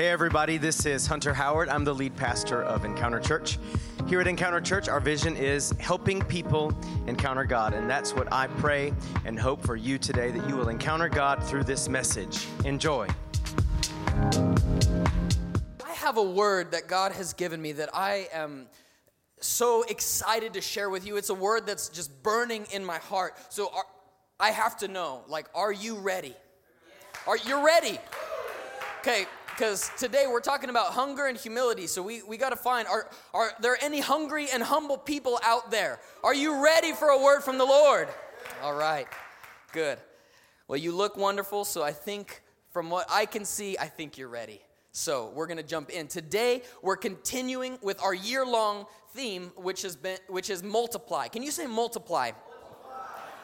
Hey, everybody, this is Hunter Howard. I'm the lead pastor of Encounter Church. Here at Encounter Church, our vision is helping people encounter God, and that's what I pray and hope for you today that you will encounter God through this message. Enjoy. I have a word that God has given me that I am so excited to share with you. It's a word that's just burning in my heart. So are, I have to know, like, are you ready? Are you ready? Okay, because today we're talking about hunger and humility. So we, we got to find are, are there any hungry and humble people out there? Are you ready for a word from the Lord? All right, good. Well, you look wonderful. So I think from what I can see, I think you're ready. So we're going to jump in. Today we're continuing with our year long theme, which has been which is multiply. Can you say multiply?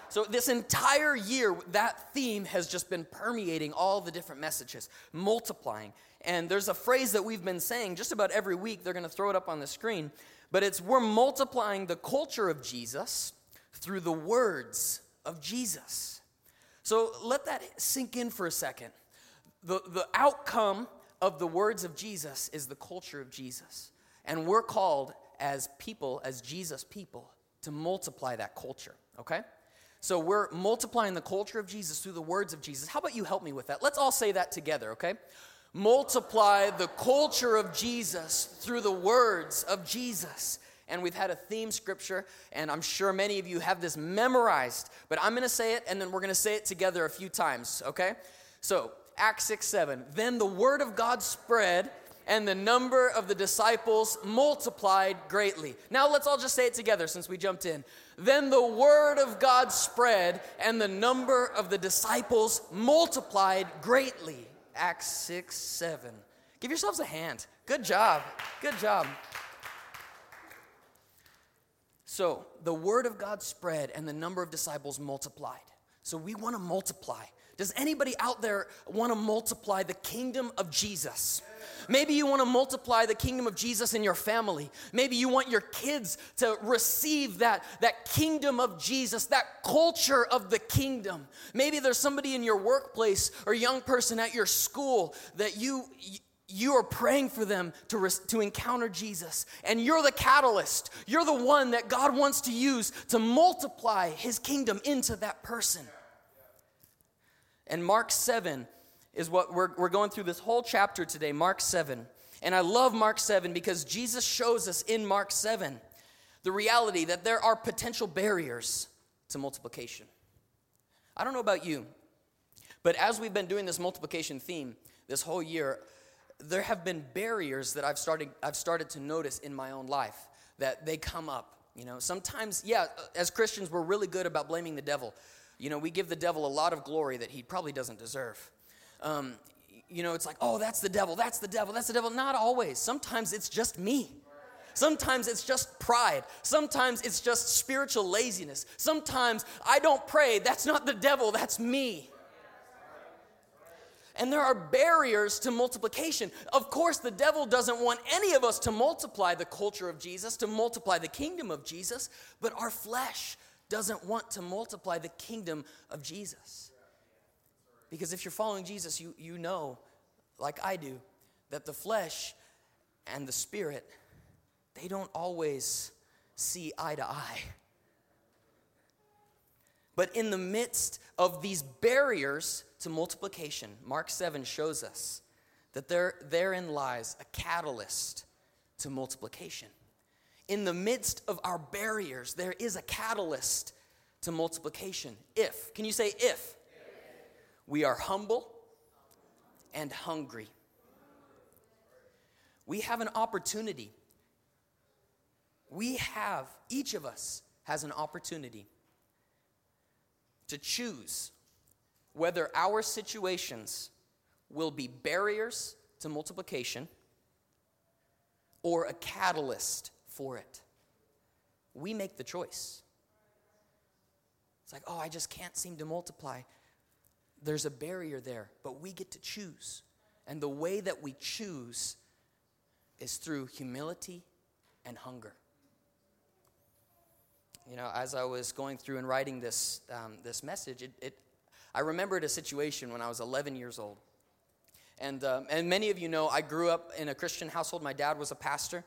So, this entire year, that theme has just been permeating all the different messages, multiplying. And there's a phrase that we've been saying just about every week. They're going to throw it up on the screen. But it's we're multiplying the culture of Jesus through the words of Jesus. So, let that sink in for a second. The, the outcome of the words of Jesus is the culture of Jesus. And we're called as people, as Jesus people, to multiply that culture, okay? So we're multiplying the culture of Jesus through the words of Jesus. How about you help me with that? Let's all say that together, okay? Multiply the culture of Jesus through the words of Jesus. And we've had a theme scripture, and I'm sure many of you have this memorized, but I'm gonna say it, and then we're gonna say it together a few times, okay? So, Acts 6 7. Then the word of God spread and the number of the disciples multiplied greatly. Now let's all just say it together since we jumped in. Then the word of God spread, and the number of the disciples multiplied greatly. Acts 6 7. Give yourselves a hand. Good job. Good job. So the word of God spread, and the number of disciples multiplied. So we want to multiply. Does anybody out there want to multiply the kingdom of Jesus? Maybe you want to multiply the kingdom of Jesus in your family. Maybe you want your kids to receive that, that kingdom of Jesus, that culture of the kingdom. Maybe there's somebody in your workplace or young person at your school that you you are praying for them to, to encounter Jesus. And you're the catalyst. You're the one that God wants to use to multiply his kingdom into that person. And Mark 7 is what we're, we're going through this whole chapter today, Mark 7. And I love Mark 7 because Jesus shows us in Mark 7 the reality that there are potential barriers to multiplication. I don't know about you, but as we've been doing this multiplication theme this whole year, there have been barriers that I've started, I've started to notice in my own life that they come up. You know, sometimes, yeah, as Christians, we're really good about blaming the devil. You know, we give the devil a lot of glory that he probably doesn't deserve um, you know, it's like, oh, that's the devil, that's the devil, that's the devil. Not always. Sometimes it's just me. Sometimes it's just pride. Sometimes it's just spiritual laziness. Sometimes I don't pray. That's not the devil, that's me. And there are barriers to multiplication. Of course, the devil doesn't want any of us to multiply the culture of Jesus, to multiply the kingdom of Jesus, but our flesh doesn't want to multiply the kingdom of Jesus. Because if you're following Jesus, you, you know, like I do, that the flesh and the spirit, they don't always see eye to eye. But in the midst of these barriers to multiplication, Mark 7 shows us that there, therein lies a catalyst to multiplication. In the midst of our barriers, there is a catalyst to multiplication. If, can you say if? We are humble and hungry. We have an opportunity. We have, each of us has an opportunity to choose whether our situations will be barriers to multiplication or a catalyst for it. We make the choice. It's like, oh, I just can't seem to multiply there's a barrier there, but we get to choose. And the way that we choose is through humility and hunger. You know, as I was going through and writing this, um, this message, it, it, I remembered a situation when I was 11 years old. And, um, and many of you know I grew up in a Christian household. My dad was a pastor.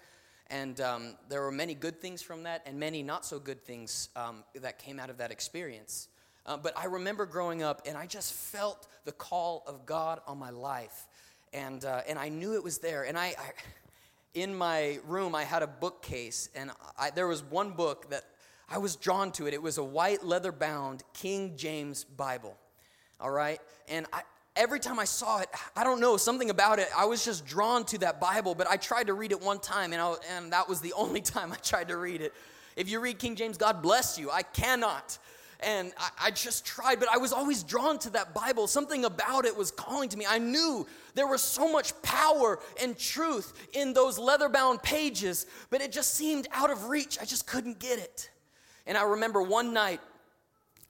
And um, there were many good things from that and many not so good things um, that came out of that experience. Uh, but I remember growing up and I just felt the call of God on my life. And, uh, and I knew it was there. And I, I, in my room, I had a bookcase. And I, there was one book that I was drawn to it. It was a white leather bound King James Bible. All right? And I, every time I saw it, I don't know, something about it, I was just drawn to that Bible, but I tried to read it one time, and, I, and that was the only time I tried to read it. If you read King James, God bless you. I cannot. And I, I just tried, but I was always drawn to that Bible. Something about it was calling to me. I knew there was so much power and truth in those leather bound pages, but it just seemed out of reach. I just couldn't get it. And I remember one night,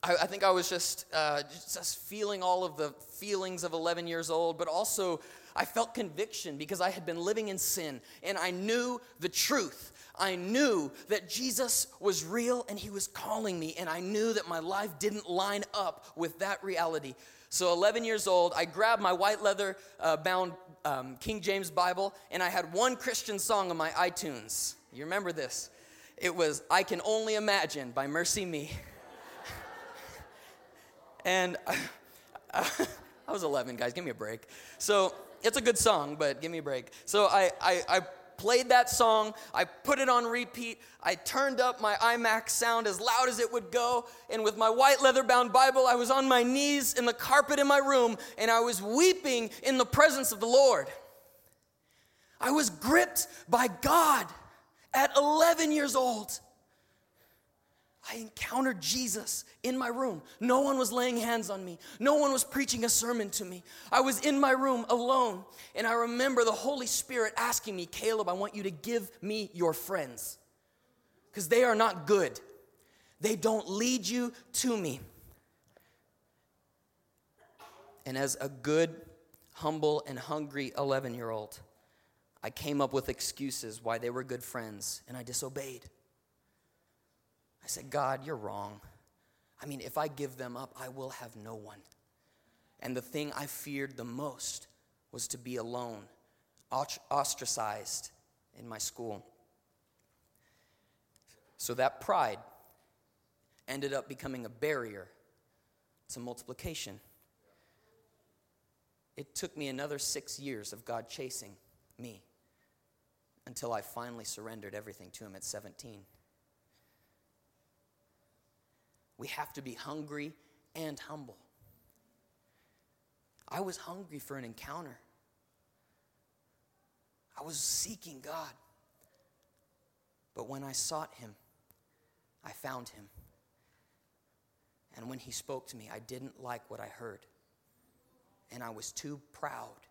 I, I think I was just, uh, just feeling all of the feelings of 11 years old, but also I felt conviction because I had been living in sin and I knew the truth. I knew that Jesus was real and he was calling me, and I knew that my life didn't line up with that reality. So, 11 years old, I grabbed my white leather uh, bound um, King James Bible, and I had one Christian song on my iTunes. You remember this? It was I Can Only Imagine by MercyMe. And I, I was 11, guys, give me a break. So it's a good song, but give me a break. So I, I, I played that song, I put it on repeat, I turned up my iMac sound as loud as it would go, and with my white leather bound Bible, I was on my knees in the carpet in my room, and I was weeping in the presence of the Lord. I was gripped by God at 11 years old. I encountered Jesus in my room. No one was laying hands on me. No one was preaching a sermon to me. I was in my room alone, and I remember the Holy Spirit asking me, Caleb, I want you to give me your friends because they are not good. They don't lead you to me. And as a good, humble, and hungry 11 year old, I came up with excuses why they were good friends, and I disobeyed. I said, God, you're wrong. I mean, if I give them up, I will have no one. And the thing I feared the most was to be alone, ostracized in my school. So that pride ended up becoming a barrier to multiplication. It took me another six years of God chasing me until I finally surrendered everything to Him at 17. We have to be hungry and humble. I was hungry for an encounter. I was seeking God. But when I sought Him, I found Him. And when He spoke to me, I didn't like what I heard. And I was too proud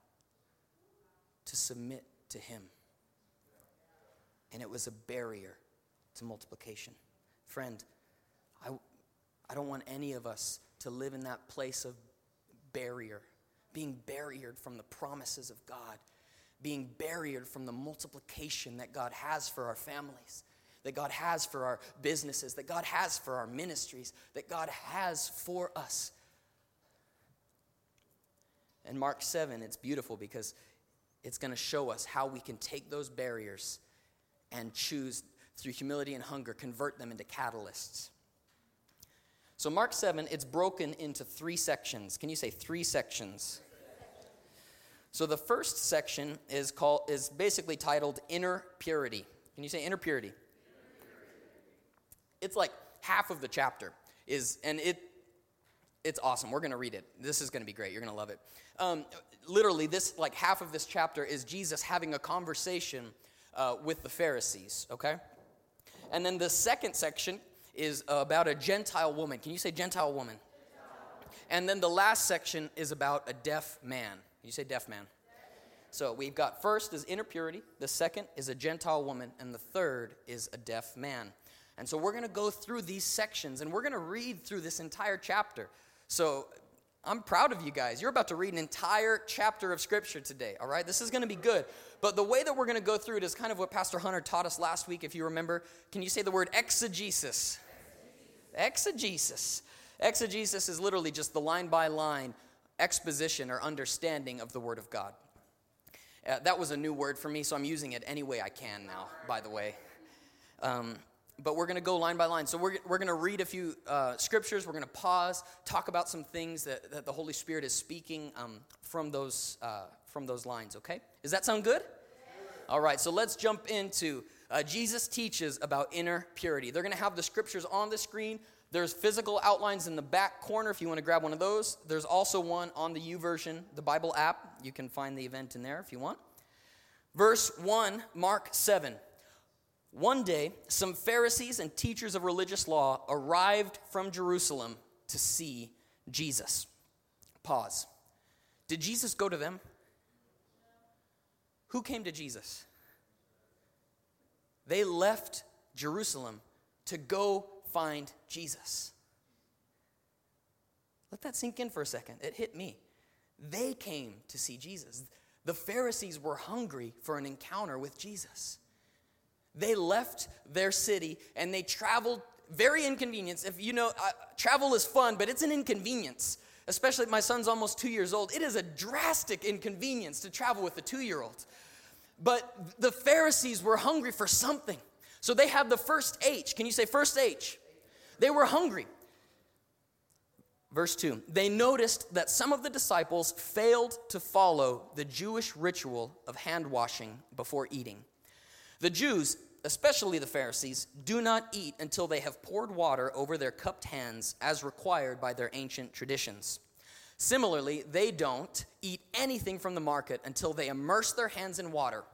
to submit to Him. And it was a barrier to multiplication. Friend, I, I don't want any of us to live in that place of barrier, being barriered from the promises of God, being barriered from the multiplication that God has for our families, that God has for our businesses, that God has for our ministries, that God has for us. And Mark 7, it's beautiful because it's going to show us how we can take those barriers and choose through humility and hunger, convert them into catalysts. So, Mark 7, it's broken into three sections. Can you say three sections? So, the first section is, called, is basically titled Inner Purity. Can you say inner purity? It's like half of the chapter is, and it, it's awesome. We're going to read it. This is going to be great. You're going to love it. Um, literally, this like half of this chapter is Jesus having a conversation uh, with the Pharisees. Okay, and then the second section is about a Gentile woman. Can you say Gentile woman? And then the last section is about a deaf man. Can you say deaf man? So we've got first is inner purity, the second is a Gentile woman, and the third is a deaf man. And so we're going to go through these sections and we're going to read through this entire chapter. So I'm proud of you guys. You're about to read an entire chapter of scripture today, all right? This is going to be good. But the way that we're going to go through it is kind of what Pastor Hunter taught us last week, if you remember. Can you say the word exegesis? Exegesis. Exegesis is literally just the line by line exposition or understanding of the Word of God. Uh, that was a new word for me, so I'm using it any way I can now, by the way. Um, but we're going to go line by line. So we're, we're going to read a few uh, scriptures. We're going to pause, talk about some things that, that the Holy Spirit is speaking um, from, those, uh, from those lines, okay? Does that sound good? All right, so let's jump into uh, Jesus teaches about inner purity. They're going to have the scriptures on the screen. There's physical outlines in the back corner if you want to grab one of those. There's also one on the YouVersion, the Bible app. You can find the event in there if you want. Verse 1, Mark 7. One day, some Pharisees and teachers of religious law arrived from Jerusalem to see Jesus. Pause. Did Jesus go to them? Who came to Jesus? They left Jerusalem to go find Jesus. Let that sink in for a second. It hit me. They came to see Jesus. The Pharisees were hungry for an encounter with Jesus. They left their city and they traveled very inconvenience. If you know, uh, travel is fun, but it's an inconvenience. Especially my son's almost two years old. It is a drastic inconvenience to travel with a two year old. But the Pharisees were hungry for something. So they have the first H. Can you say first H? They were hungry. Verse 2 They noticed that some of the disciples failed to follow the Jewish ritual of hand washing before eating. The Jews especially the Pharisees, do not eat until they have poured water over their cupped hands as required by their ancient traditions. Similarly, they don't eat anything from the market until they immerse their hands in water.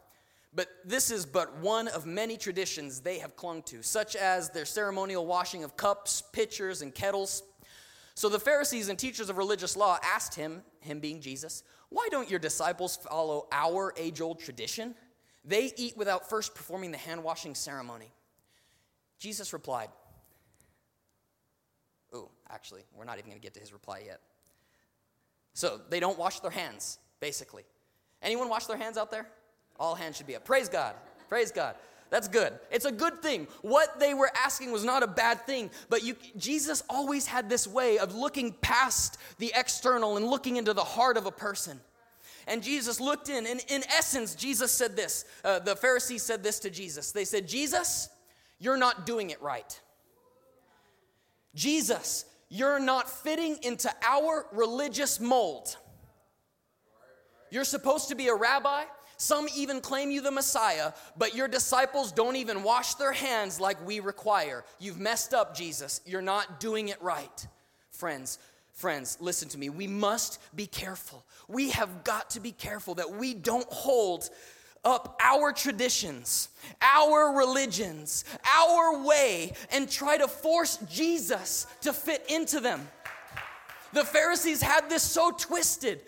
But this is but one of many traditions they have clung to, such as their ceremonial washing of cups, pitchers, and kettles. So the Pharisees and teachers of religious law asked him, him being Jesus, Why don't your disciples follow our age old tradition? They eat without first performing the hand washing ceremony. Jesus replied, Oh, actually, we're not even going to get to his reply yet. So they don't wash their hands, basically. Anyone wash their hands out there? All hands should be up. Praise God. Praise God. That's good. It's a good thing. What they were asking was not a bad thing, but you, Jesus always had this way of looking past the external and looking into the heart of a person. And Jesus looked in, and in essence, Jesus said this. Uh, the Pharisees said this to Jesus. They said, Jesus, you're not doing it right. Jesus, you're not fitting into our religious mold. You're supposed to be a rabbi. Some even claim you the Messiah, but your disciples don't even wash their hands like we require. You've messed up, Jesus. You're not doing it right. Friends, Friends, listen to me. We must be careful. We have got to be careful that we don't hold up our traditions, our religions, our way, and try to force Jesus to fit into them. The Pharisees had this so twisted.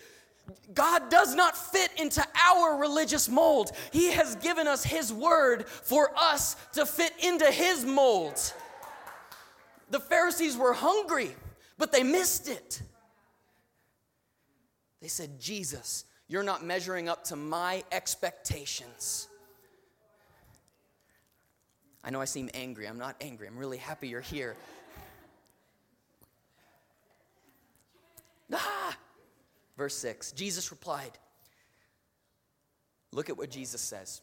God does not fit into our religious mold. He has given us His word for us to fit into His mold. The Pharisees were hungry but they missed it. They said, Jesus, you're not measuring up to my expectations. I know I seem angry. I'm not angry. I'm really happy you're here. Ah! Verse 6 Jesus replied, Look at what Jesus says.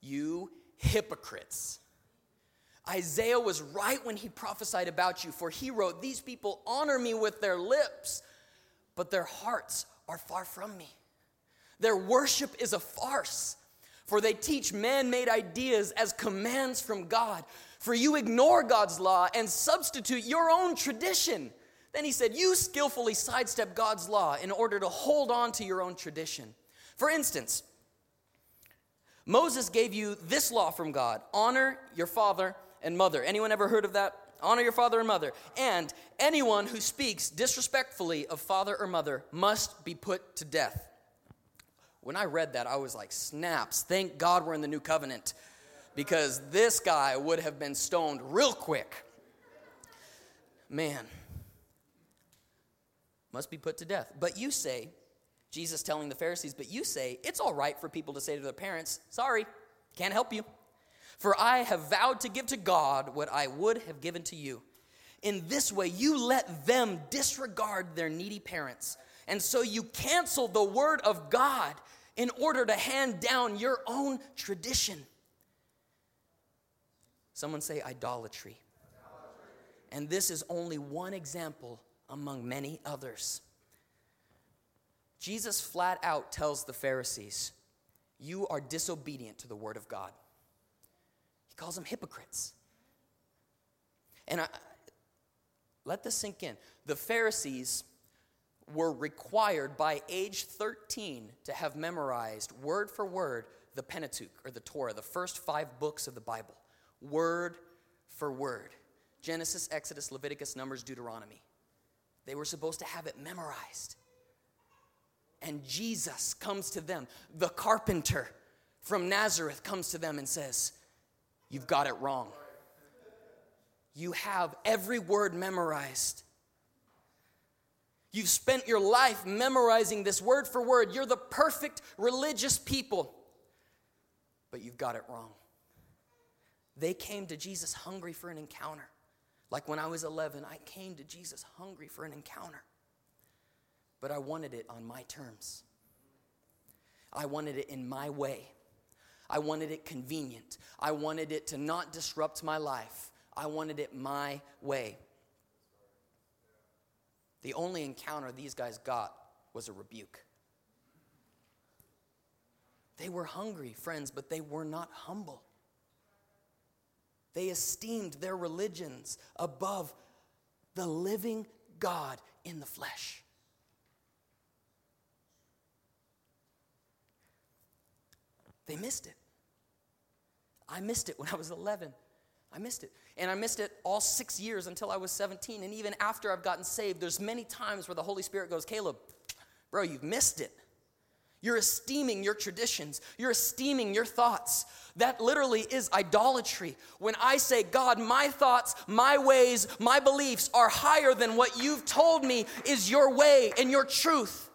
You hypocrites. Isaiah was right when he prophesied about you, for he wrote, These people honor me with their lips, but their hearts are far from me. Their worship is a farce, for they teach man made ideas as commands from God. For you ignore God's law and substitute your own tradition. Then he said, You skillfully sidestep God's law in order to hold on to your own tradition. For instance, Moses gave you this law from God honor your father and mother. Anyone ever heard of that? Honor your father and mother. And anyone who speaks disrespectfully of father or mother must be put to death. When I read that, I was like, snaps. Thank God we're in the new covenant because this guy would have been stoned real quick. Man, must be put to death. But you say, Jesus telling the Pharisees, but you say, it's all right for people to say to their parents, sorry, can't help you. For I have vowed to give to God what I would have given to you. In this way, you let them disregard their needy parents. And so you cancel the word of God in order to hand down your own tradition. Someone say idolatry. And this is only one example among many others. Jesus flat out tells the Pharisees, You are disobedient to the word of God. Calls them hypocrites. And I, let this sink in. The Pharisees were required by age 13 to have memorized word for word the Pentateuch or the Torah, the first five books of the Bible, word for word Genesis, Exodus, Leviticus, Numbers, Deuteronomy. They were supposed to have it memorized. And Jesus comes to them, the carpenter from Nazareth comes to them and says, You've got it wrong. You have every word memorized. You've spent your life memorizing this word for word. You're the perfect religious people, but you've got it wrong. They came to Jesus hungry for an encounter. Like when I was 11, I came to Jesus hungry for an encounter, but I wanted it on my terms. I wanted it in my way. I wanted it convenient. I wanted it to not disrupt my life. I wanted it my way. The only encounter these guys got was a rebuke. They were hungry, friends, but they were not humble. They esteemed their religions above the living God in the flesh. They missed it. I missed it when I was 11. I missed it. And I missed it all six years until I was 17. And even after I've gotten saved, there's many times where the Holy Spirit goes, Caleb, bro, you've missed it. You're esteeming your traditions. You're esteeming your thoughts. That literally is idolatry. When I say, God, my thoughts, my ways, my beliefs are higher than what you've told me is your way and your truth.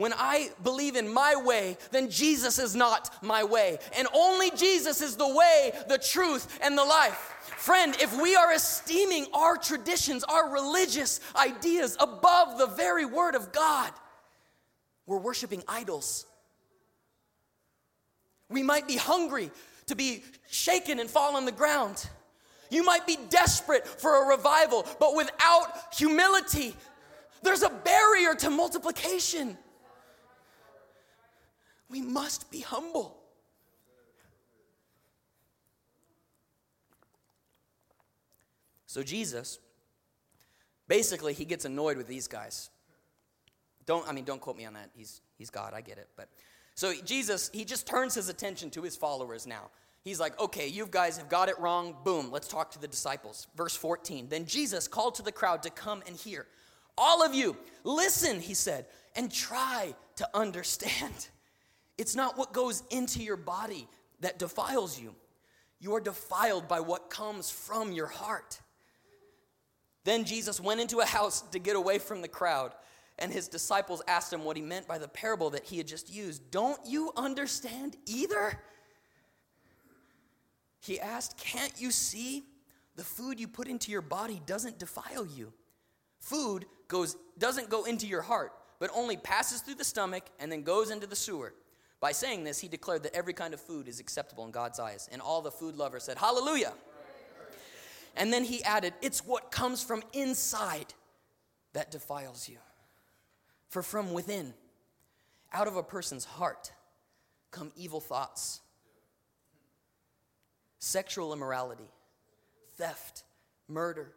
When I believe in my way, then Jesus is not my way. And only Jesus is the way, the truth, and the life. Friend, if we are esteeming our traditions, our religious ideas above the very word of God, we're worshiping idols. We might be hungry to be shaken and fall on the ground. You might be desperate for a revival, but without humility, there's a barrier to multiplication. We must be humble. So, Jesus, basically, he gets annoyed with these guys. Don't, I mean, don't quote me on that. He's, he's God, I get it. But so, Jesus, he just turns his attention to his followers now. He's like, okay, you guys have got it wrong. Boom, let's talk to the disciples. Verse 14. Then Jesus called to the crowd to come and hear. All of you, listen, he said, and try to understand. It's not what goes into your body that defiles you. You are defiled by what comes from your heart. Then Jesus went into a house to get away from the crowd, and his disciples asked him what he meant by the parable that he had just used. Don't you understand either? He asked, Can't you see? The food you put into your body doesn't defile you. Food goes, doesn't go into your heart, but only passes through the stomach and then goes into the sewer. By saying this, he declared that every kind of food is acceptable in God's eyes. And all the food lovers said, Hallelujah. And then he added, It's what comes from inside that defiles you. For from within, out of a person's heart, come evil thoughts, sexual immorality, theft, murder,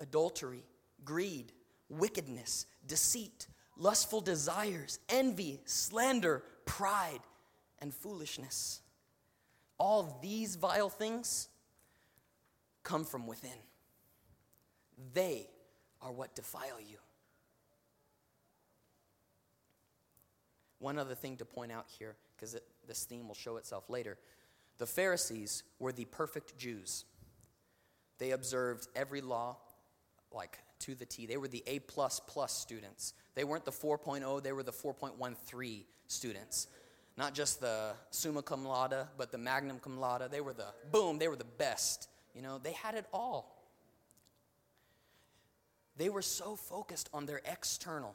adultery, greed, wickedness, deceit, lustful desires, envy, slander pride, and foolishness. All these vile things come from within. They are what defile you. One other thing to point out here, because this theme will show itself later. The Pharisees were the perfect Jews. They observed every law like to the T. They were the A plus plus students. They weren't the 4.0, they were the 4.13 students. Not just the summa cum laude, but the magnum cum laude. They were the boom, they were the best. You know, they had it all. They were so focused on their external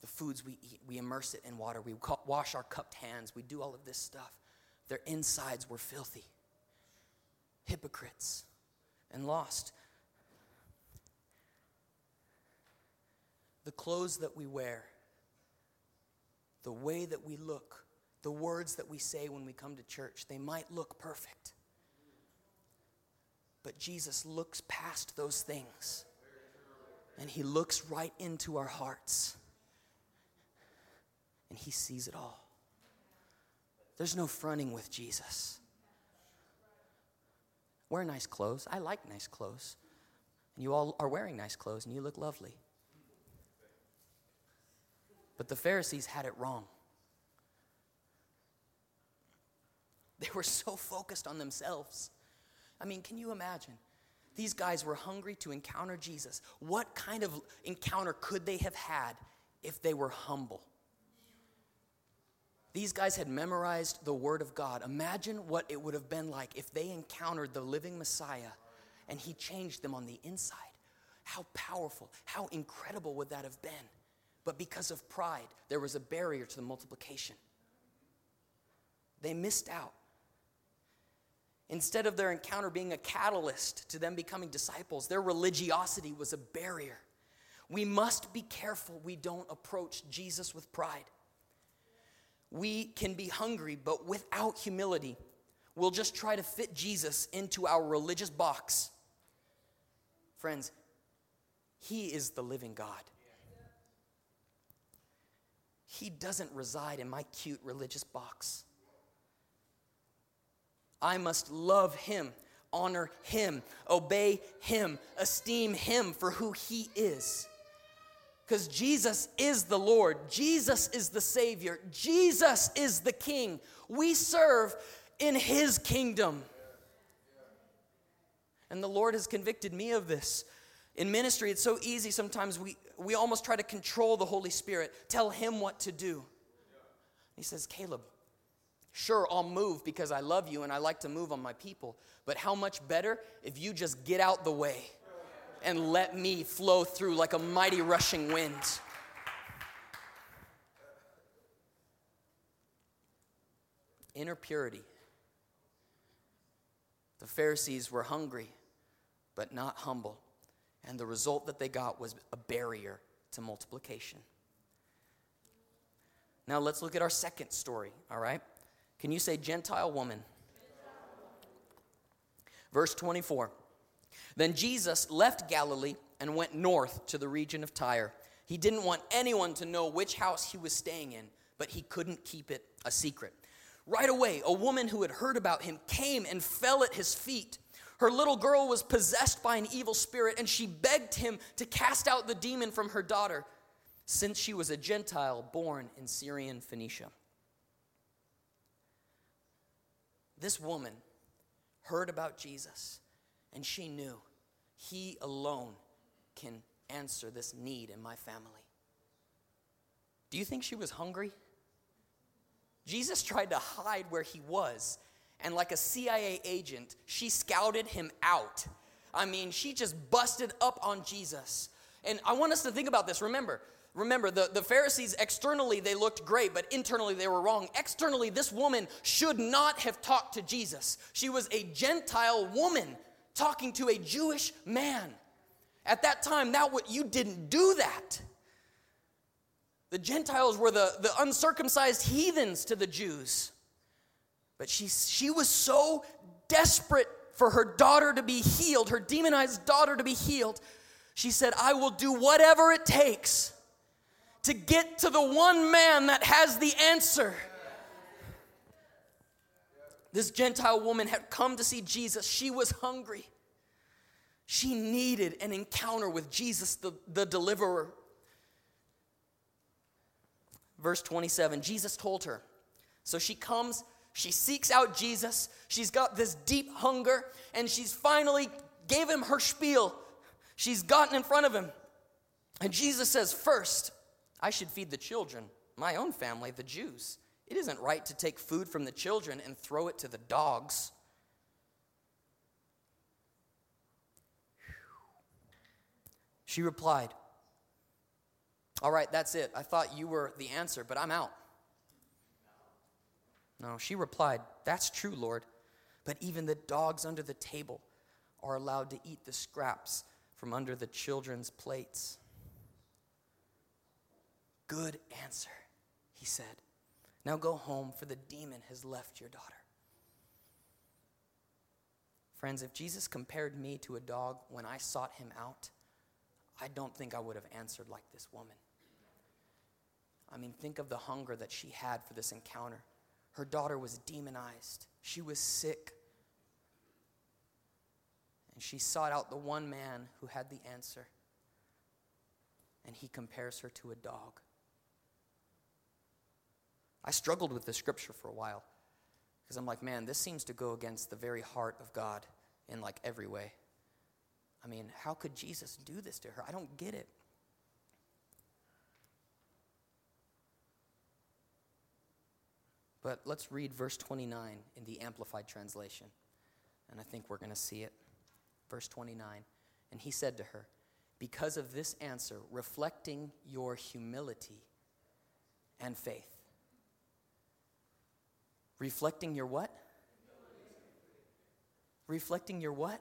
the foods we eat, we immerse it in water, we wash our cupped hands, we do all of this stuff. Their insides were filthy, hypocrites, and lost. The clothes that we wear, the way that we look, the words that we say when we come to church, they might look perfect. But Jesus looks past those things and he looks right into our hearts and he sees it all. There's no fronting with Jesus. Wear nice clothes. I like nice clothes. And you all are wearing nice clothes and you look lovely. But the Pharisees had it wrong. They were so focused on themselves. I mean, can you imagine? These guys were hungry to encounter Jesus. What kind of encounter could they have had if they were humble? These guys had memorized the Word of God. Imagine what it would have been like if they encountered the living Messiah and He changed them on the inside. How powerful, how incredible would that have been? But because of pride, there was a barrier to the multiplication. They missed out. Instead of their encounter being a catalyst to them becoming disciples, their religiosity was a barrier. We must be careful we don't approach Jesus with pride we can be hungry, but without humility, we'll just try to fit Jesus into our religious box. Friends, He is the living God. He doesn't reside in my cute religious box. I must love Him, honor Him, obey Him, esteem Him for who He is because Jesus is the Lord, Jesus is the Savior, Jesus is the King. We serve in His kingdom. And the Lord has convicted me of this. In ministry, it's so easy sometimes we, we almost try to control the Holy Spirit, tell Him what to do. He says, Caleb, sure, I'll move because I love you and I like to move on my people, but how much better if you just get out the way? and let me flow through like a mighty rushing wind. Inner purity. The Pharisees were hungry, but not humble. And the result that they got was a barrier to multiplication. Now let's look at our second story, all right? Can you say Gentile woman? Verse 24. Then Jesus left Galilee and went north to the region of Tyre. He didn't want anyone to know which house he was staying in, but he couldn't keep it a secret. Right away, a woman who had heard about him came and fell at his feet. Her little girl was possessed by an evil spirit, and she begged him to cast out the demon from her daughter, since she was a Gentile born in Syrian Phoenicia. This woman heard about Jesus and she knew He alone can answer this need in my family. Do you think she was hungry? Jesus tried to hide where he was, and like a CIA agent, she scouted him out. I mean, she just busted up on Jesus. And I want us to think about this. Remember, remember the, the pharisees externally they looked great but internally they were wrong externally this woman should not have talked to jesus she was a gentile woman talking to a Jewish man. At that time, that what you didn't do that. The Gentiles were the, the uncircumcised heathens to the Jews. But she, she was so desperate for her daughter to be healed, her demonized daughter to be healed. She said, I will do whatever it takes to get to the one man that has the answer. This Gentile woman had come to see Jesus. She was hungry. She needed an encounter with Jesus, the, the deliverer. Verse 27 Jesus told her. So she comes, she seeks out Jesus. She's got this deep hunger, and she's finally gave him her spiel. She's gotten in front of him. And Jesus says, First, I should feed the children, my own family, the Jews. It isn't right to take food from the children and throw it to the dogs. She replied, All right, that's it. I thought you were the answer, but I'm out. No, she replied, That's true, Lord, but even the dogs under the table are allowed to eat the scraps from under the children's plates. Good answer, he said. Now go home, for the demon has left your daughter. Friends, if Jesus compared me to a dog when I sought him out, I don't think I would have answered like this woman. I mean, think of the hunger that she had for this encounter. Her daughter was demonized, she was sick. And she sought out the one man who had the answer. And he compares her to a dog. I struggled with this scripture for a while because I'm like, man, this seems to go against the very heart of God in like every way. I mean, how could Jesus do this to her? I don't get it. But let's read verse 29 in the Amplified Translation, and I think we're going to see it. Verse 29. And he said to her, Because of this answer, reflecting your humility and faith. Reflecting your what? Reflecting your what?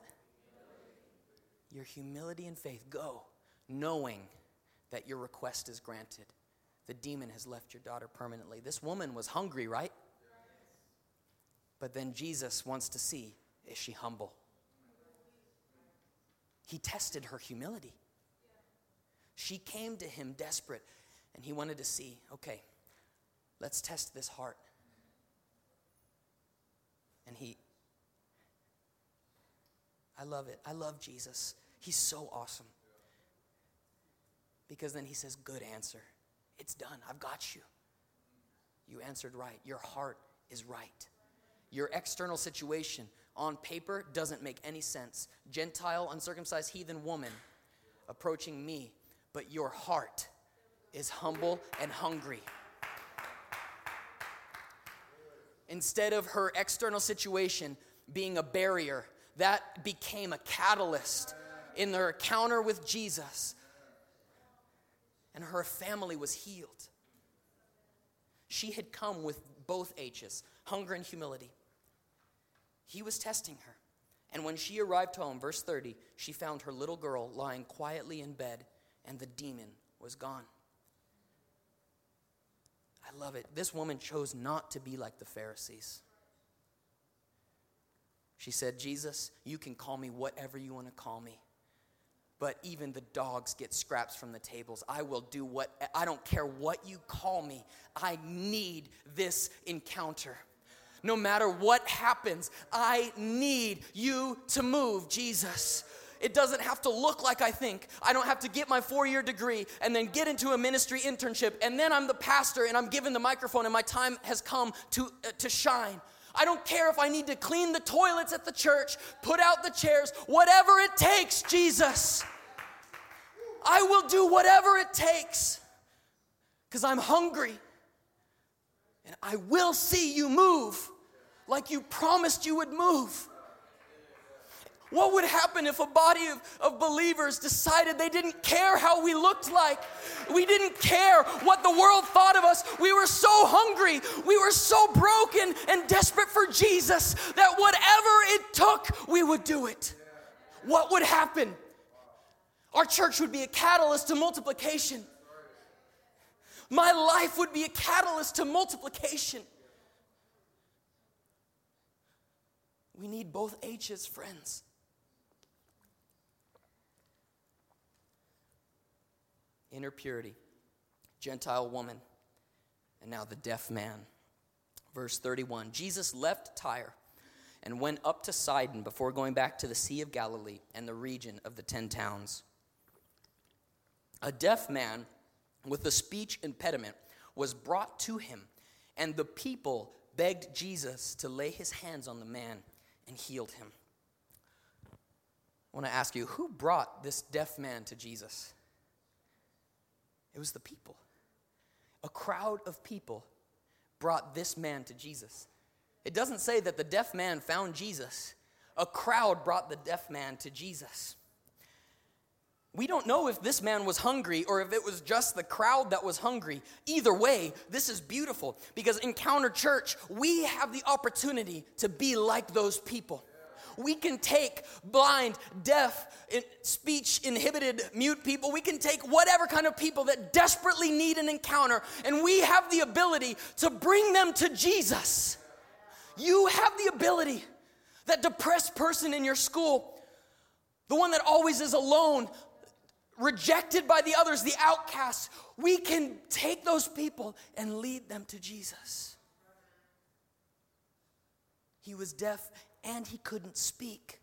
Your humility and faith. Go, knowing that your request is granted. The demon has left your daughter permanently. This woman was hungry, right? But then Jesus wants to see is she humble? He tested her humility. She came to him desperate, and he wanted to see okay, let's test this heart. And he, I love it. I love Jesus. He's so awesome. Because then he says, Good answer. It's done. I've got you. You answered right. Your heart is right. Your external situation on paper doesn't make any sense. Gentile, uncircumcised heathen woman approaching me, but your heart is humble and hungry. Instead of her external situation being a barrier, that became a catalyst in their encounter with Jesus and her family was healed. She had come with both H's hunger and humility. He was testing her. And when she arrived home, verse 30, she found her little girl lying quietly in bed, and the demon was gone. I love it. This woman chose not to be like the Pharisees. She said, Jesus, you can call me whatever you want to call me but even the dogs get scraps from the tables. I will do what, I don't care what you call me. I need this encounter. No matter what happens, I need you to move, Jesus. It doesn't have to look like I think. I don't have to get my four year degree and then get into a ministry internship, and then I'm the pastor and I'm given the microphone and my time has come to, uh, to shine. I don't care if I need to clean the toilets at the church, put out the chairs, whatever it takes, Jesus. I will do whatever it takes because I'm hungry. And I will see you move like you promised you would move. What would happen if a body of, of believers decided they didn't care how we looked like? We didn't care what the world thought of us. We were so hungry. We were so broken and desperate for Jesus that whatever it took, we would do it. What would happen? Our church would be a catalyst to multiplication. My life would be a catalyst to multiplication. We need both H's, friends. Inner purity, Gentile woman, and now the deaf man. Verse 31 Jesus left Tyre and went up to Sidon before going back to the Sea of Galilee and the region of the Ten Towns. A deaf man with a speech impediment was brought to him, and the people begged Jesus to lay his hands on the man and healed him. I want to ask you who brought this deaf man to Jesus? It was the people. A crowd of people brought this man to Jesus. It doesn't say that the deaf man found Jesus, a crowd brought the deaf man to Jesus. We don't know if this man was hungry or if it was just the crowd that was hungry. Either way, this is beautiful because Encounter Church, we have the opportunity to be like those people. We can take blind, deaf, speech inhibited, mute people. We can take whatever kind of people that desperately need an encounter, and we have the ability to bring them to Jesus. You have the ability. That depressed person in your school, the one that always is alone, rejected by the others, the outcasts, we can take those people and lead them to Jesus. He was deaf and he couldn't speak.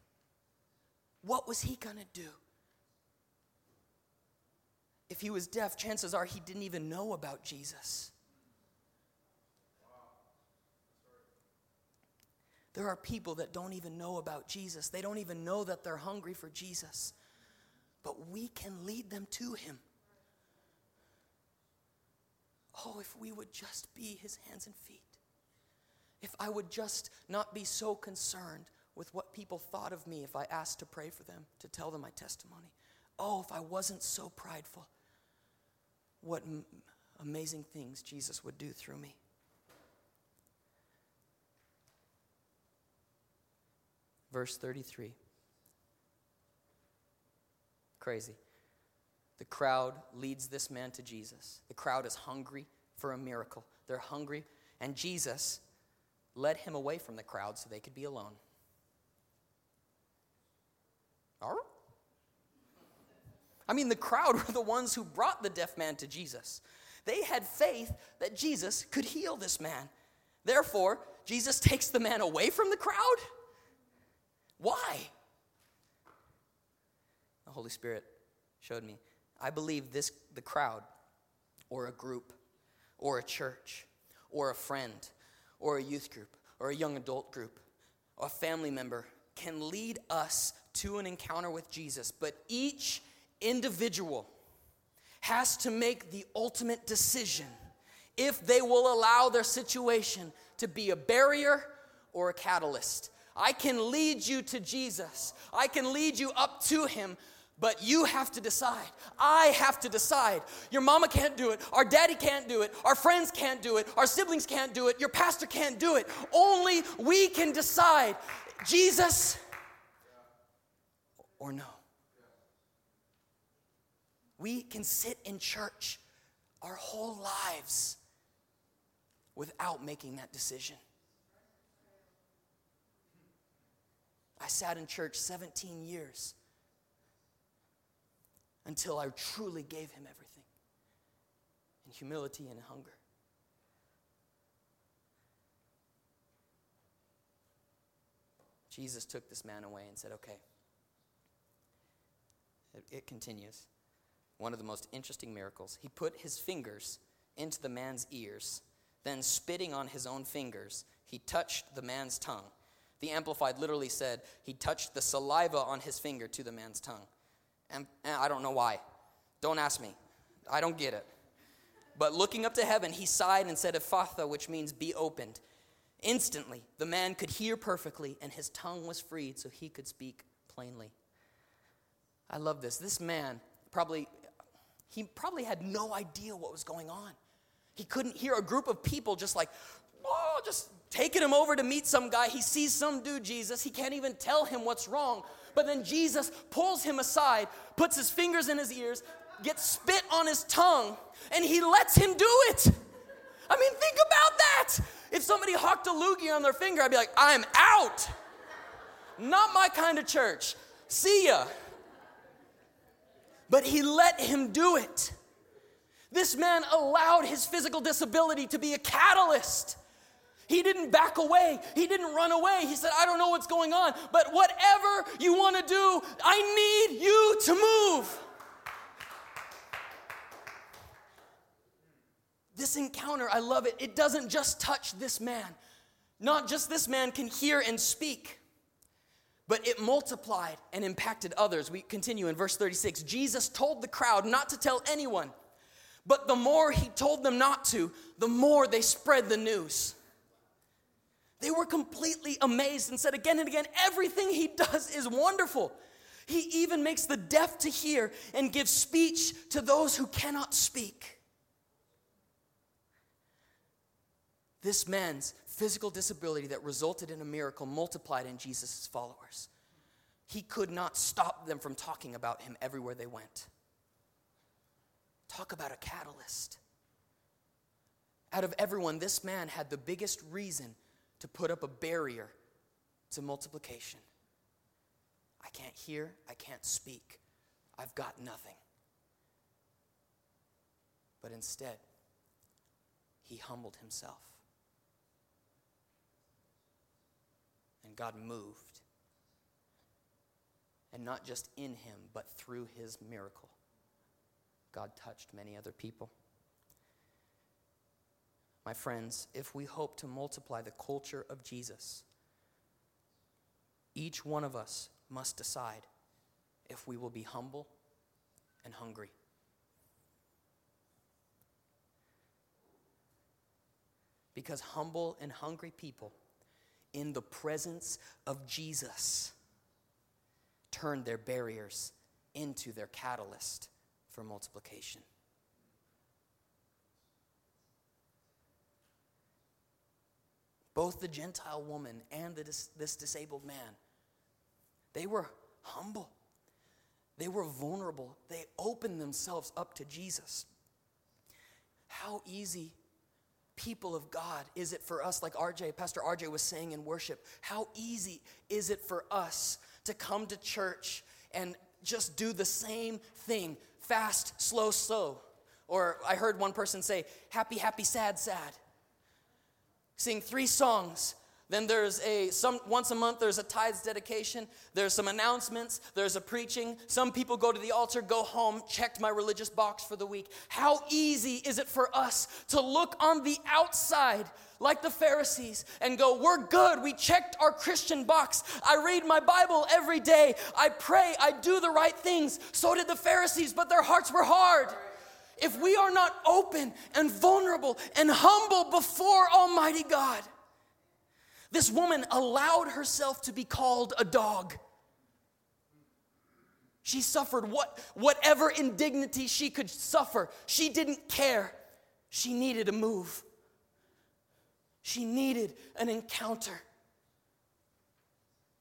What was he going to do? If he was deaf, chances are he didn't even know about Jesus. There are people that don't even know about Jesus. They don't even know that they're hungry for Jesus. But we can lead them to him. Oh, if we would just be his hands and feet. If I would just not be so concerned with what people thought of me if I asked to pray for them, to tell them my testimony. Oh, if I wasn't so prideful, what m- amazing things Jesus would do through me. Verse 33. Crazy. The crowd leads this man to Jesus. The crowd is hungry for a miracle. They're hungry, and Jesus led him away from the crowd so they could be alone. I mean, the crowd were the ones who brought the deaf man to Jesus. They had faith that Jesus could heal this man. Therefore, Jesus takes the man away from the crowd? Why? The Holy Spirit showed me. I believe this the crowd or a group or a church or a friend or a youth group or a young adult group or a family member can lead us to an encounter with Jesus, but each individual has to make the ultimate decision if they will allow their situation to be a barrier or a catalyst. I can lead you to Jesus. I can lead you up to Him, but you have to decide. I have to decide. Your mama can't do it. Our daddy can't do it. Our friends can't do it. Our siblings can't do it. Your pastor can't do it. Only we can decide Jesus or no. We can sit in church our whole lives without making that decision. I sat in church 17 years until I truly gave him everything in humility and hunger. Jesus took this man away and said, Okay. It, it, continues. One of the most interesting miracles. He put his fingers into the man's ears, then, spitting on his own fingers, he touched the man's tongue. The Amplified literally said, He touched the saliva on his finger to the man's tongue. And, and I don't know why. Don't ask me. I don't get it. But looking up to heaven, he sighed and said, Ephphatha, which means be opened. Instantly, the man could hear perfectly, and his tongue was freed so he could speak plainly. I love this. This man probably, he probably had no idea what was going on. He couldn't hear a group of people just like, oh, just taking him over to meet some guy. He sees some dude, Jesus. He can't even tell him what's wrong. But then Jesus pulls him aside, puts his fingers in his ears, gets spit on his tongue, and he lets him do it. I mean, think about that. If somebody hawked a loogie on their finger, I'd be like, I'm out. Not my kind of church. See ya. But he let him do it. This man allowed his physical disability to be a catalyst he didn't back away. He didn't run away. He said, I don't know what's going on, but whatever you want to do, I need you to move. This encounter, I love it. It doesn't just touch this man. Not just this man can hear and speak, but it multiplied and impacted others. We continue in verse 36. Jesus told the crowd not to tell anyone, but the more he told them not to, the more they spread the news. They were completely amazed and said again and again, everything he does is wonderful. He even makes the deaf to hear and gives speech to those who cannot speak. This man's physical disability that resulted in a miracle multiplied in Jesus' followers. He could not stop them from talking about him everywhere they went. Talk about a catalyst. Out of everyone, this man had the biggest reason to put up a barrier to multiplication. I can't hear, I can't speak, I've got nothing. But instead, he humbled himself. And God moved. And not just in him, but through his miracle. God touched many other people. My friends, if we hope to multiply the culture of Jesus, each one of us must decide if we will be humble and hungry. Because humble and hungry people in the presence of Jesus turn their barriers into their catalyst for multiplication. Both the Gentile woman and dis- this disabled man, they were humble. They were vulnerable. They opened themselves up to Jesus. How easy, people of God, is it for us, like RJ, Pastor RJ was saying in worship, how easy is it for us to come to church and just do the same thing fast, slow, slow. Or I heard one person say, happy, happy, sad, sad. Sing three songs. Then there's a some once a month there's a tithes dedication, there's some announcements, there's a preaching. Some people go to the altar, go home, checked my religious box for the week. How easy is it for us to look on the outside like the Pharisees and go, We're good. We checked our Christian box. I read my Bible every day. I pray. I do the right things. So did the Pharisees, but their hearts were hard. If we are not open and vulnerable and humble before Almighty God, this woman allowed herself to be called a dog. She suffered what, whatever indignity she could suffer. She didn't care. She needed a move. She needed an encounter.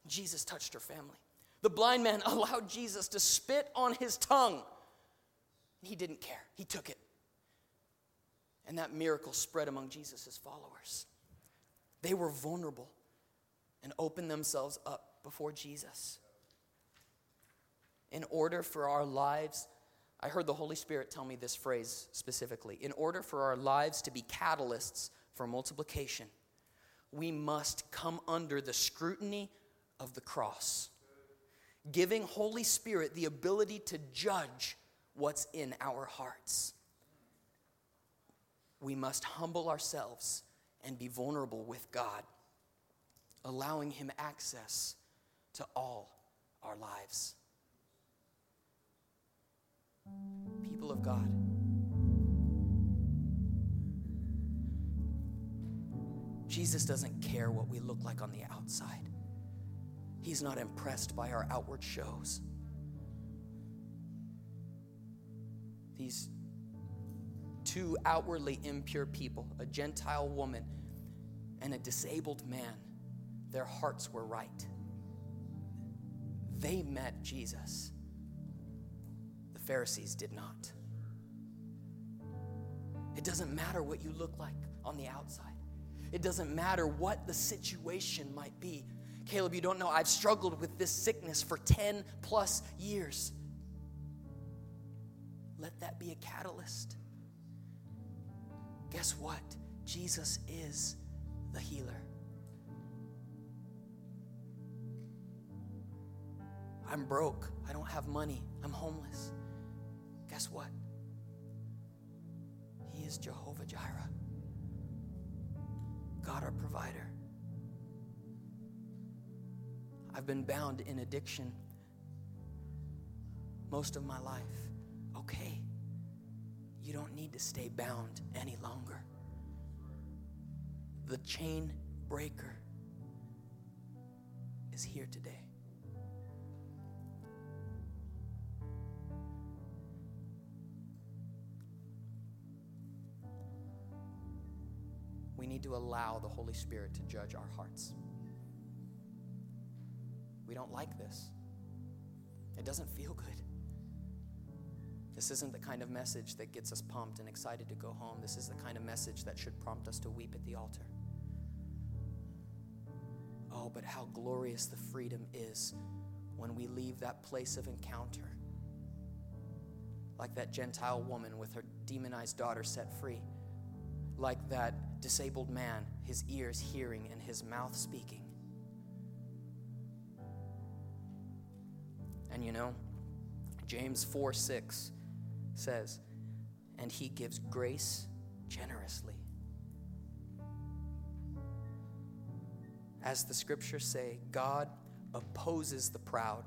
Jesus touched her family. The blind man allowed Jesus to spit on his tongue. He didn't care, he took it. And that miracle spread among Jesus' followers. They were vulnerable and opened themselves up before Jesus. In order for our lives, I heard the Holy Spirit tell me this phrase specifically. In order for our lives to be catalysts for multiplication, we must come under the scrutiny of the cross, giving Holy Spirit the ability to judge what's in our hearts. We must humble ourselves and be vulnerable with God, allowing Him access to all our lives. People of God. Jesus doesn't care what we look like on the outside. He's not impressed by our outward shows. These two outwardly impure people, a Gentile woman and a disabled man, their hearts were right. They met Jesus. The Pharisees did not. It doesn't matter what you look like on the outside. It doesn't matter what the situation might be. Caleb, you don't know, I've struggled with this sickness for 10 plus years. Let that be a catalyst. Guess what? Jesus is the healer. I'm broke. I don't have money. I'm homeless. Guess what? He is Jehovah Jireh. God, our provider. I've been bound in addiction most of my life okay. You don't need to stay bound any longer. The chain breaker is here today. We need to allow the Holy Spirit to judge our hearts. We don't like this. It doesn't feel good. This isn't the kind of message that gets us pumped and excited to go home. This is the kind of message that should prompt us to weep at the altar. Oh, but how glorious the freedom is when we leave that place of encounter. Like that Gentile woman with her demonized daughter set free. Like that disabled man, his ears hearing and his mouth speaking. And you know, James 4 6 says, and he gives grace generously. As the scriptures say, God opposes the proud,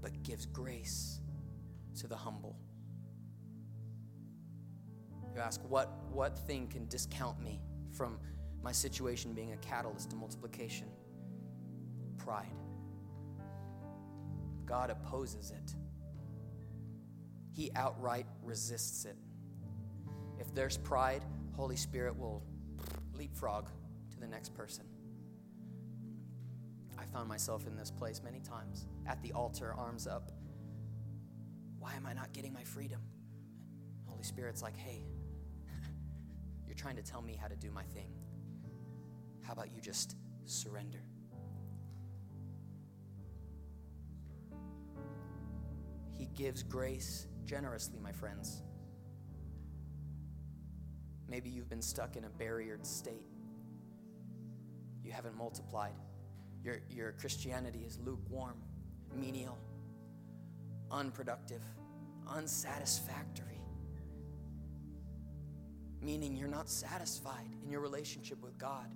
but gives grace to the humble. You ask, what, what thing can discount me from my situation being a catalyst to multiplication? Pride. God opposes it he outright resists it. If there's pride, Holy Spirit will leapfrog to the next person. I found myself in this place many times at the altar, arms up. Why am I not getting my freedom? Holy Spirit's like, hey, you're trying to tell me how to do my thing. How about you just surrender? He gives grace generously, my friends. Maybe you've been stuck in a barriered state. You haven't multiplied. Your, your Christianity is lukewarm, menial, unproductive, unsatisfactory. Meaning you're not satisfied in your relationship with God.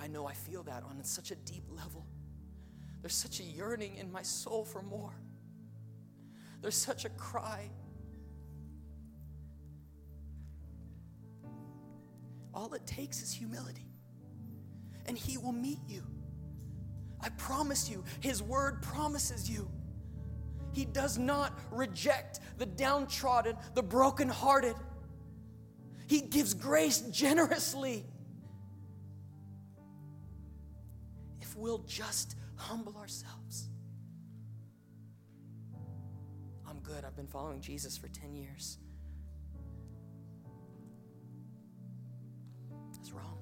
I know I feel that on such a deep level. There's such a yearning in my soul for more. There's such a cry. All it takes is humility, and He will meet you. I promise you, His word promises you. He does not reject the downtrodden, the brokenhearted. He gives grace generously. If we'll just humble ourselves. Good. I've been following Jesus for 10 years. That's wrong.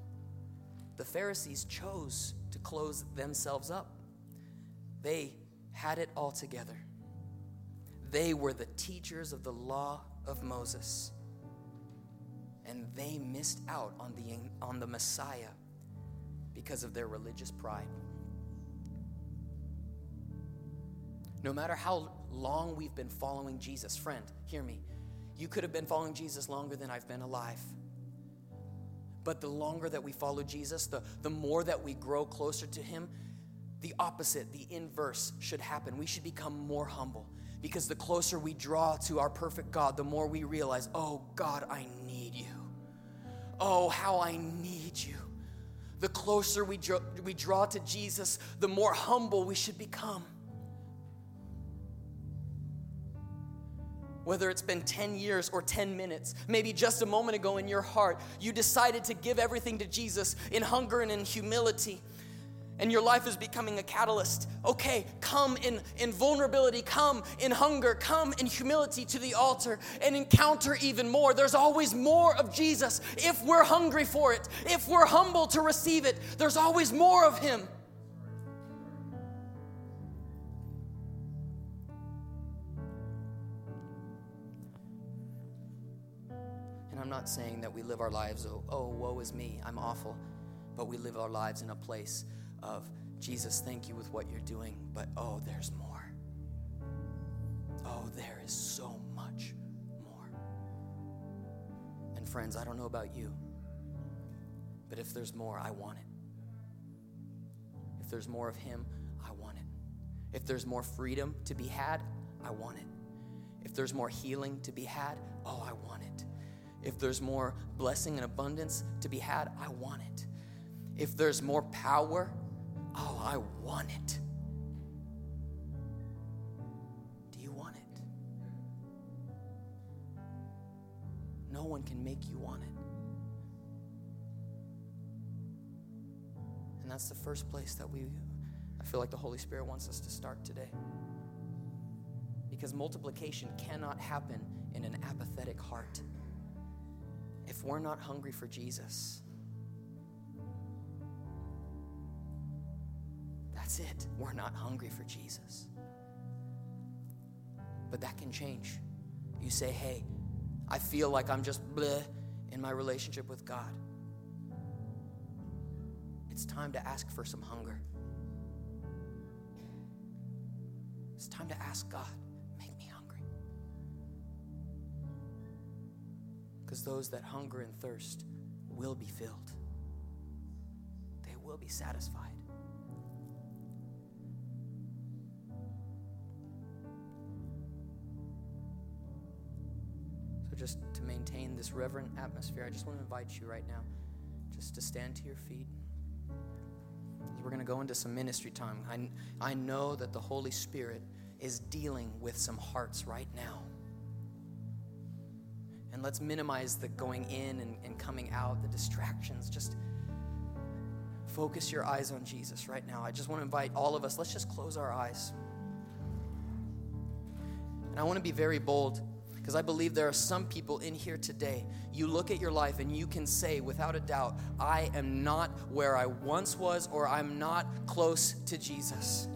The Pharisees chose to close themselves up, they had it all together. They were the teachers of the law of Moses. And they missed out on the, on the Messiah because of their religious pride. No matter how long we've been following Jesus. Friend, hear me. You could have been following Jesus longer than I've been alive. But the longer that we follow Jesus, the, the more that we grow closer to Him, the opposite, the inverse should happen. We should become more humble because the closer we draw to our perfect God, the more we realize, oh God, I need you. Oh, how I need you. The closer we draw, we draw to Jesus, the more humble we should become. Whether it's been 10 years or 10 minutes, maybe just a moment ago in your heart, you decided to give everything to Jesus in hunger and in humility and your life is becoming a catalyst. Okay, come in, in vulnerability, come in hunger, come in humility to the altar and encounter even more. There's always more of Jesus if we're hungry for it, if we're humble to receive it, there's always more of Him. Not saying that we live our lives, oh, oh, woe is me, I'm awful. But we live our lives in a place of, Jesus, thank you with what you're doing, but oh, there's more. Oh, there is so much more. And friends, I don't know about you, but if there's more, I want it. If there's more of Him, I want it. If there's more freedom to be had, I want it. If there's more healing to be had, oh, I want it. If there's more blessing and abundance to be had, I want it. If there's more power, oh, I want it. Do you want it? No one can make you want it. And that's the first place that we, I feel like the Holy Spirit wants us to start today. Because multiplication cannot happen in an apathetic heart. If we're not hungry for Jesus, that's it. We're not hungry for Jesus. But that can change. You say, hey, I feel like I'm just bleh in my relationship with God. It's time to ask for some hunger. It's time to ask God, Because those that hunger and thirst will be filled, they will be satisfied. So, just to maintain this reverent atmosphere, I just want to invite you right now just to stand to your feet we're going to go into some ministry time. I, I know that the Holy Spirit is dealing with some hearts right now. And let's minimize the going in and, and coming out, the distractions. Just focus your eyes on Jesus right now. I just want to invite all of us, let's just close our eyes. And I want to be very bold because I believe there are some people in here today. You look at your life and you can say without a doubt, I am not where I once was, or I'm not close to Jesus.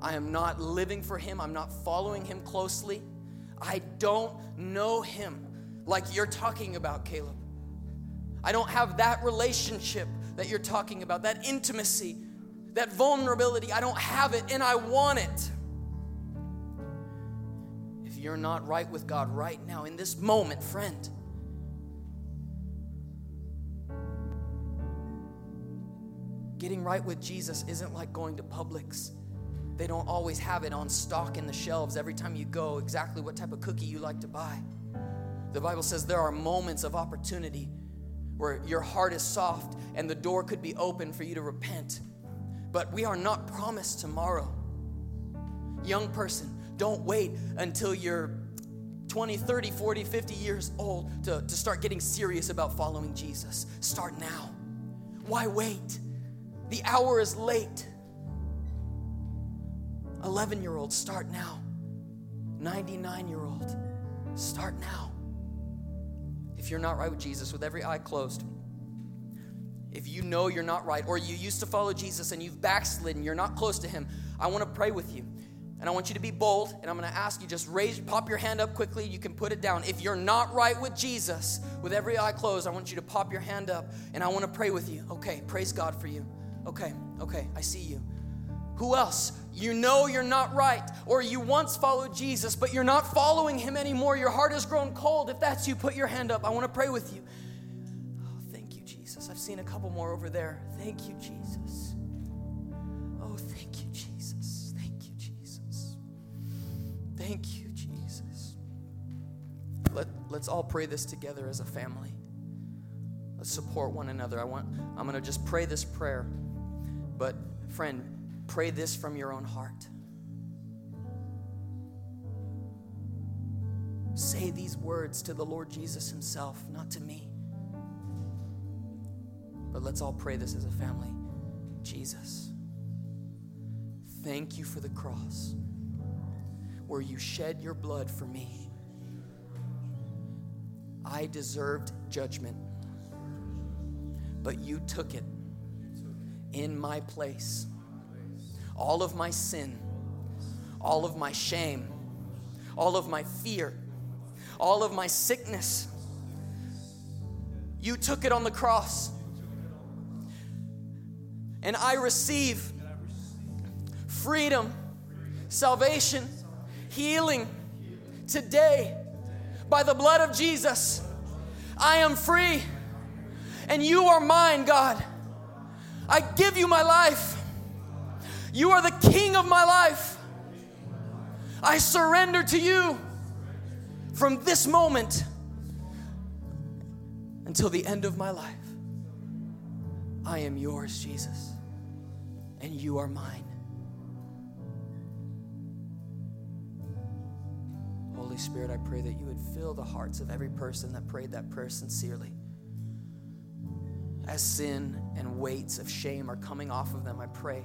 I am not living for Him. I'm not following Him closely. I don't know Him like you're talking about, Caleb. I don't have that relationship that you're talking about, that intimacy, that vulnerability. I don't have it and I want it If you're not right with God right now, in this moment, friend, getting right with Jesus isn't like going to Publix. They don't always have it on stock in the shelves every time you go, exactly what type of cookie you like to buy. The Bible says there are moments of opportunity where your heart is soft and the door could be open for you to repent. But we are not promised tomorrow. Young person, don't wait until you're 20, 30, 40, 50 years old to, to start getting serious about following Jesus. Start now. Why wait? The hour is late. 11 year old, start now. 99 year old, start now. If you're not right with Jesus, with every eye closed, if you know you're not right, or you used to follow Jesus and you've backslidden, you're not close to Him, I want to pray with you. And I want you to be bold, and I'm gonna ask you just raise, pop your hand up quickly. You can put it down. If you're not right with Jesus, with every eye closed, I want you to pop your hand up, and I wanna pray with you. Okay, praise God for you. Okay, okay, I see you. Who else? You know you're not right, or you once followed Jesus, but you're not following him anymore. Your heart has grown cold. If that's you, put your hand up. I wanna pray with you. Oh, thank you, Jesus. I've seen a couple more over there. Thank you, Jesus. Oh, thank you, Jesus. Thank you, Jesus. Thank you, Jesus. Let, let's all pray this together as a family. Let's support one another. I want I'm going to just pray this prayer. But friend, pray this from your own heart. Say these words to the Lord Jesus himself, not to me. But let's all pray this as a family. Jesus, thank you for the cross where you shed your blood for me. I deserved judgment, but you took it in my place. All of my sin, all of my shame, all of my fear, all of my sickness, you took it on the cross. And I receive freedom, salvation, healing today by the blood of Jesus. I am free and you are mine, God. I give you my life. You are the king of my life. I surrender to you from this moment until the end of my life. I am yours, Jesus, and you are mine. Holy Spirit, I pray that you would fill the hearts of every person that prayed that prayer sincerely. as sin and weights of shame are coming off of them, I pray